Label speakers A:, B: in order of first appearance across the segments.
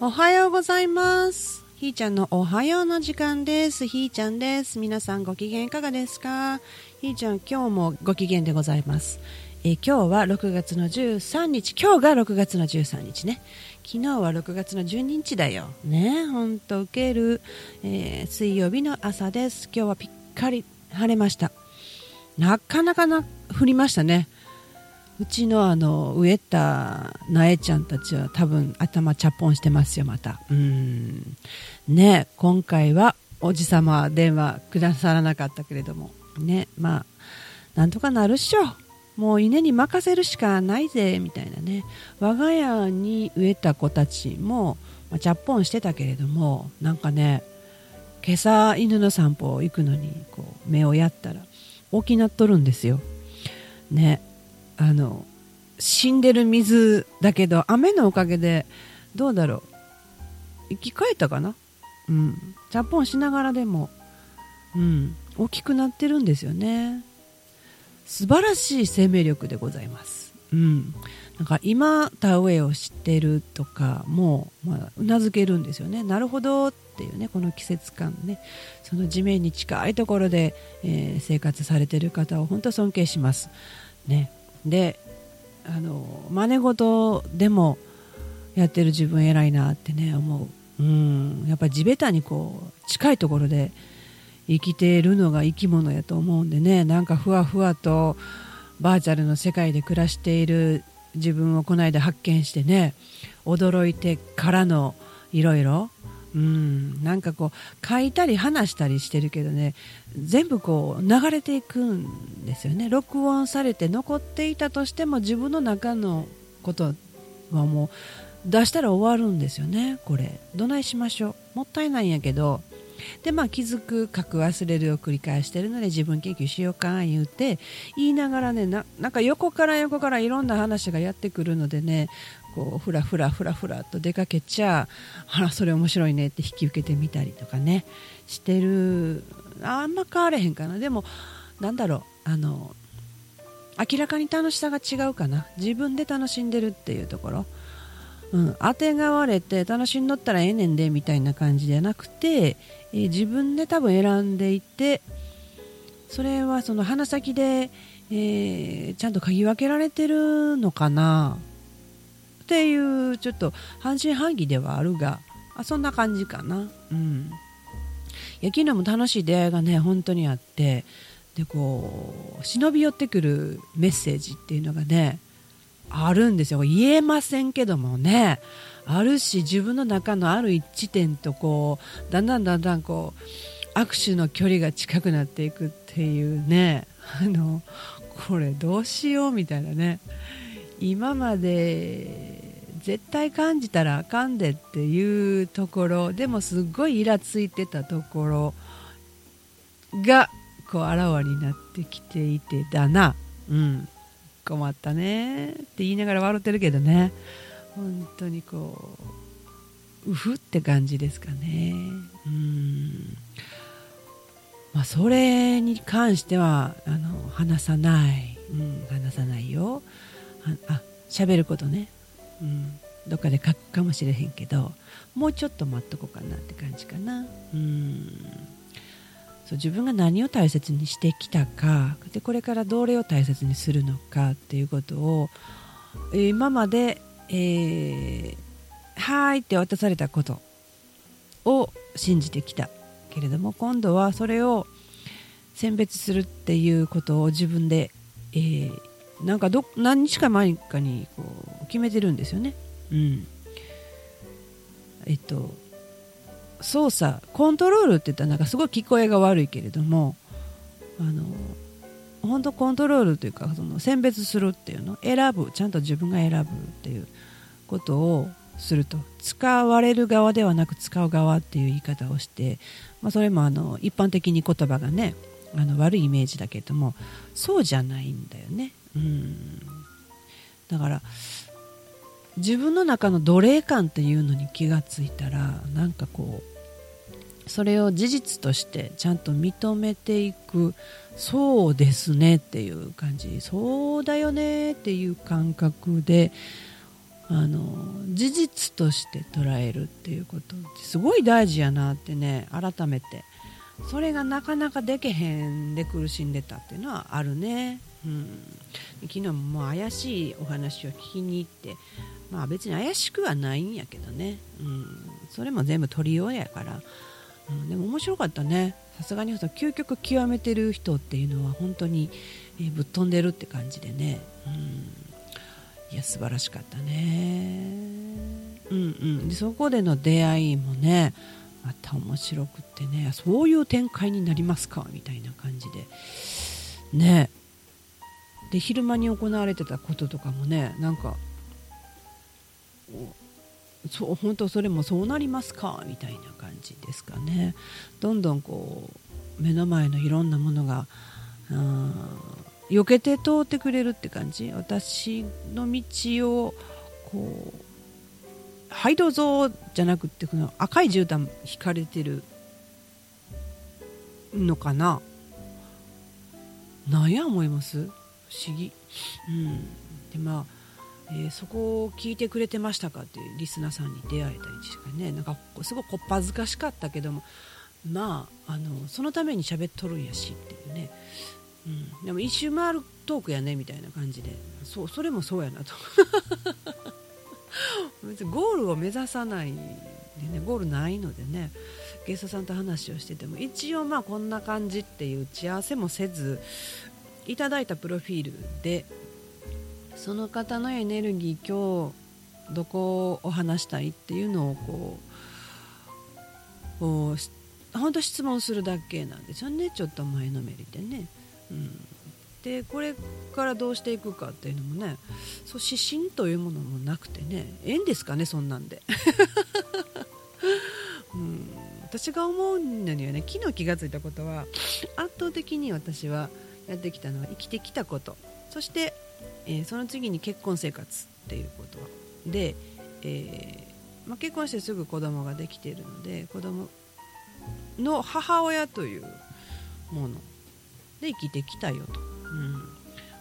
A: おはようございます。ひーちゃんのおはようの時間です。ひーちゃんです。皆さんご機嫌いかがですか？ひーちゃん今日もご機嫌でございます。え今日は6月の13日。今日が6月の13日ね。昨日は6月の12日だよ。ねほんと受ける、えー水曜日の朝です。今日はぴっかり晴れました。なかなかな降りましたね。うちのあの植えた苗ちゃんたちは多分頭チャポンしてますよまた。うん。ね今回はおじさま電話くださらなかったけれども。ねまあなんとかなるっしょ。もう稲に任せるしかないぜみたいなね。我が家に植えた子たちも、まあ、チャポンしてたけれどもなんかね今朝犬の散歩行くのにこう目をやったら大きなっとるんですよ。ね。あの死んでる水だけど雨のおかげでどうだろう。生き返ったかな？うん。ジャポンしながらでもうん。大きくなってるんですよね。素晴らしい生命力でございます。うん。なんか今田植えをしてるとかもまあうなずけるんですよね。なるほどっていうねこの季節感ね。その地面に近いところで、えー生活されてる方を本当尊敬します。ね。であの真似事でもやってる自分偉いなってね思う。うん。やっぱり地べたにこう近いところで生きているのが生き物やと思うんでねなんかふわふわとバーチャルの世界で暮らしている自分をこの間発見してね驚いてからのいろいろうん。なんかこう書いたり話したりしてるけどね全部こう流れていくんですよね。録音されて残っていたとしても自分の中のことはもう出したら終わるんですよね。これ。どないしましょう。もったいないんやけど。でまあ気づく書く忘れるを繰り返してるので自分研究しようか言うて言いながらねななんか横から横からいろんな話がやってくるのでねこうふらふらふらふらと出かけちゃあらそれ面白いねって引き受けてみたりとかねしてる。あんま変われへんかな。でもなんだろう。あの明らかに楽しさが違うかな。自分で楽しんでるっていうところ、うん、当てがわれて楽しんどったらええねんでみたいな感じじゃなくて、え自分で多分選んでいてそれはその鼻先で、えーちゃんと嗅ぎ分けられてるのかな。っていうちょっと半信半疑ではあるがあそんな感じかな。うん。いや昨日も楽しい出会いがね本当にあってでこう忍び寄ってくるメッセージっていうのがねあるんですよ。言えませんけどもねあるし自分の中のある一致点とこうだんだんだんだんこう握手の距離が近くなっていくっていうねあのこれどうしようみたいなね。今まで絶対感じたらあかんでっていうところでもすっごいイラついてたところがこうあらわになってきていてだな。うん。困ったね。って言いながら笑ってるけどね。本当にこううふって感じですかね。うん。まあそれに関してはあの話さない、うん、話さないよ。あ喋ることね、うん、どっかで書くかもしれへんけどもうちょっと待っとこうかなって感じかな。うん。そう自分が何を大切にしてきたかでこれからどれを大切にするのかっていうことを今まで、えーはいって渡されたことを信じてきたけれども今度はそれを選別するっていうことを自分で、えーなんかど何日か前かにこう決めてるんですよね。うん、えっと操作コントロールって言ったらなんかすごい聞こえが悪いけれどもあの本当コントロールというかその選別するっていうの選ぶちゃんと自分が選ぶっていうことをすると使われる側ではなく使う側っていう言い方をして、まあ、それもあの一般的に言葉がねあの悪いイメージだけれどもそうじゃないんだよね。うん。だから自分の中の奴隷感っていうのに気がついたらなんかこうそれを事実としてちゃんと認めていくそうですねっていう感じ。そうだよねっていう感覚であの事実として捉えるっていうことってすごい大事やなってね改めて。それがなかなかでけへんで苦しんでたっていうのはあるね、うん、昨日も怪しいお話を聞きに行ってまあ別に怪しくはないんやけどね、うん、それも全部取りようやから、うん、でも面白かったね。さすがにその究極極めてる人っていうのは本当に、えー、ぶっ飛んでるって感じでね、うん、いや素晴らしかったねうんうんでそこでの出会いもねまた面白くってねそういう展開になりますかみたいな感じでねで昼間に行われてたこととかもねなんかそう本当それもそうなりますか？みたいな感じですかね。どんどんこう目の前のいろんなものが避けて通ってくれるって感じ？私の道をこうはいどうぞじゃなくてこの赤い絨毯引かれてるのかな？なんや思います？不思議。うん。でまあえー、そこを聞いてくれてましたかっていうリスナーさんに出会えたりしかね。なんかすごくこっぱずかしかったけども。まああのそのために喋っとるんやしっていうね、うん、でも一周回るトークやねみたいな感じで。そうそれもそうやなと。別にゴールを目指さないでね。ゴールないのでね。ゲストさんと話をしてても一応まあこんな感じっていう打ち合わせもせず。いただいたプロフィールでその方のエネルギー今日どこを話したいっていうのをこうこう本当質問するだけなんですよねちょっと前のめりでね。うん、でこれからどうしていくかっていうのもねそう指針というものもなくてねえんですかねそんなんで。うん、私が思うのにはね昨日気が付いたことは圧倒的に私はやってきたのは生きてきたこと。そしてえー、その次に結婚生活っていうことで、えー、まあ、結婚してすぐ子供ができているので子供の母親というもので生きてきたよと、うん、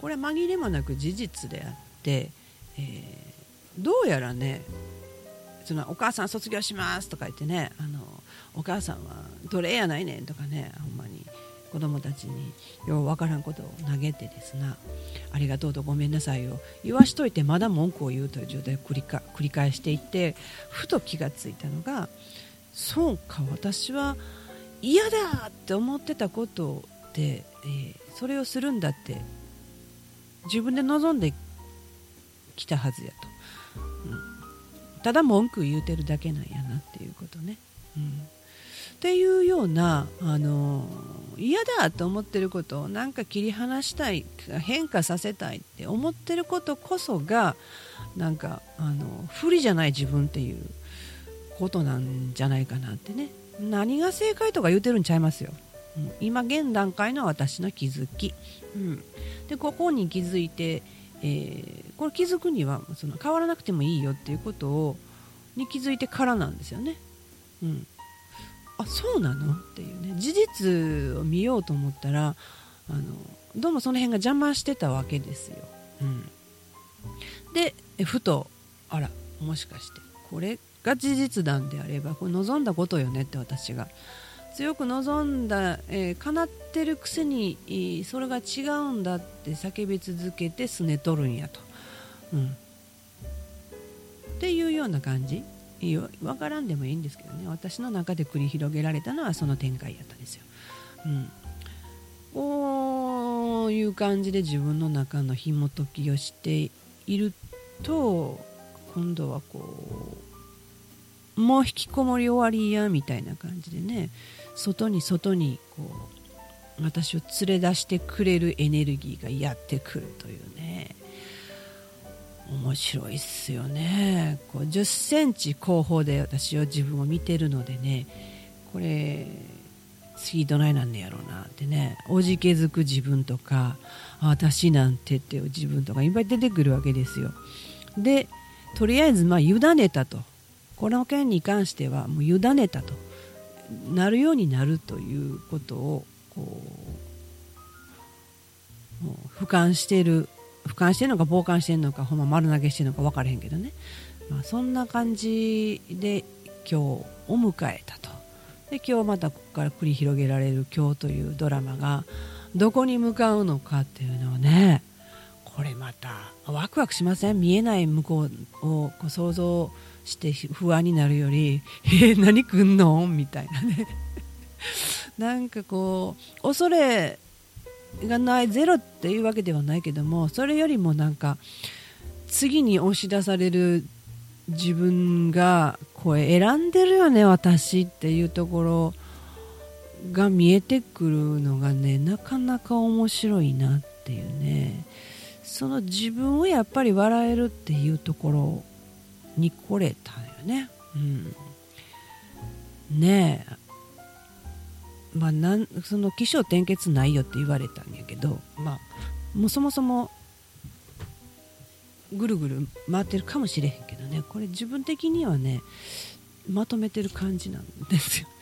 A: これは紛れもなく事実であって、えー、どうやらねそのお母さん卒業しますとか言ってねあのお母さんは奴隷やないねんとかねほんまに子供たちにようわからんことを投げてですなありがとうとごめんなさいを言わしといてまだ文句を言うという状態を繰り繰り返していってふと気がついたのがそうか私は嫌だって思ってたことで、えー、それをするんだって自分で望んできたはずやと、うん、ただ文句言うてるだけなんやなっていうことね。うん。っていうようなあの嫌だと思ってることをなんか切り離したい変化させたいって思ってることこそがなんかあの不利じゃない自分っていうことなんじゃないかなってね。何が正解とか言うてるんちゃいますよ、うん、今現段階の私の気づき、うん、でここに気づいて、えー、これ気づくにはその変わらなくてもいいよっていうことをに気づいてからなんですよね、うん、あそうなの？っていうね。事実を見ようと思ったらあのどうもその辺が邪魔してたわけですよ、うん、でふとあらもしかしてこれが事実なんであればこれ望んだことよね？って私が。強く望んだ、えー、叶ってるくせに、それが違うんだって叫び続けてすねとるんやと、うん、っていうような感じ。分からんでもいいんですけどね。私の中で繰り広げられたのはその展開やったんですよ。うん、こういう感じで自分の中の紐解きをしていると今度はこうもう引きこもり終わりやみたいな感じでね。外に外にこう私を連れ出してくれるエネルギーがやってくるというね。面白いっすよね。こう10センチ後方で私は自分を見てるのでねこれ次どないなんねやろうなってね。おじけづく自分とか私なんてっていう自分とかいっぱい出てくるわけですよ。でとりあえずまあ委ねたと。この件に関してはもう委ねたと。なるようになるということをこう俯瞰している俯瞰してるのか傍観してるのかほんま丸投げしてるのか分からへんけどね、まあ、そんな感じで今日を迎えたと。で今日またここから繰り広げられる今日というドラマがどこに向かうのかっていうのはねこれまたワクワクしません？見えない向こうをこう想像して不安になるより「えー、何来んの?」みたいなね。なんかこう恐れがないゼロっていうわけではないけどもそれよりもなんか次に押し出される自分がこれ選んでるよね私っていうところが見えてくるのがねなかなか面白いなっていうね。その自分をやっぱり笑えるっていうところに来れたよね。うん、ねえ。まあ、なんその起承転結ないよって言われたんやけど、まあ、もうそもそもぐるぐる回ってるかもしれへんけどね。これ自分的にはねまとめてる感じなんですよ。ね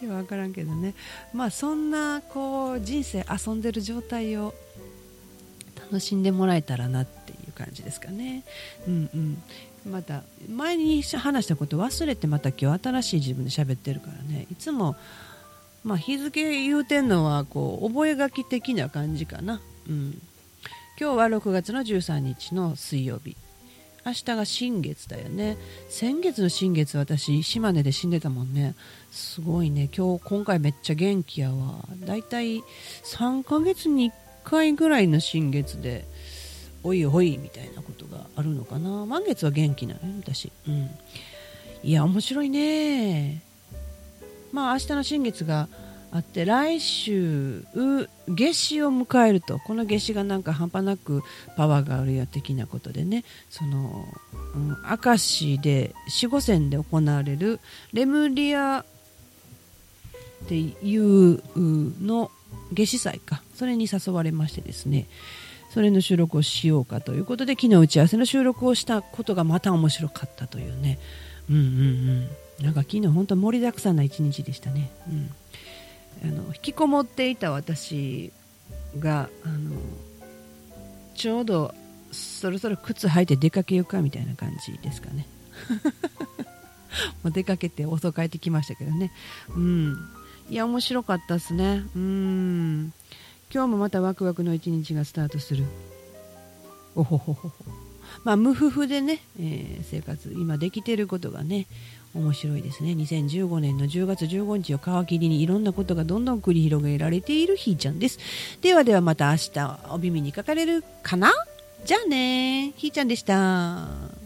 A: いや分からんけどね。まあそんなこう人生遊んでる状態を楽しんでもらえたらなって感じですかね。うんうん。また前に話したこと忘れてまた今日新しい自分で喋ってるからね。いつも、まあ、日付言うてんのはこう覚書的な感じかな、うん、今日は6月の13日の水曜日。明日が新月だよね。先月の新月私島根で死んでたもんね。すごいね。今日今回めっちゃ元気やわ。だいたい3ヶ月に1回ぐらいの新月でおいおいみたいなことがあるのかな。満月は元気なのよ私。うん。いや面白いね。まあ明日の新月があって来週夏至を迎えるとこの夏至がなんか半端なくパワーがあるよ的なことでね。その、うん、明石で四五線で行われるレムリアっていうの夏至祭か。それに誘われましてですね。それの収録をしようかということで昨日打ち合わせの収録をしたことがまた面白かったというね。うんうんうん。なんか昨日本当盛りだくさんな一日でしたね、うん、あの引きこもっていた私があのちょうどそろそろ靴履いて出かけようかみたいな感じですかね。もう出かけて遅帰ってきましたけどね。うん。いや面白かったですね。うん。今日もまたワクワクの一日がスタートする。おほほほほ。まあ無夫婦でね、えー、生活今できてることがね面白いですね。2015年の10月15日を皮切りにいろんなことがどんどん繰り広げられているひーちゃんです。ではではまた明日お耳にかかれるかな？じゃあねひーちゃんでした。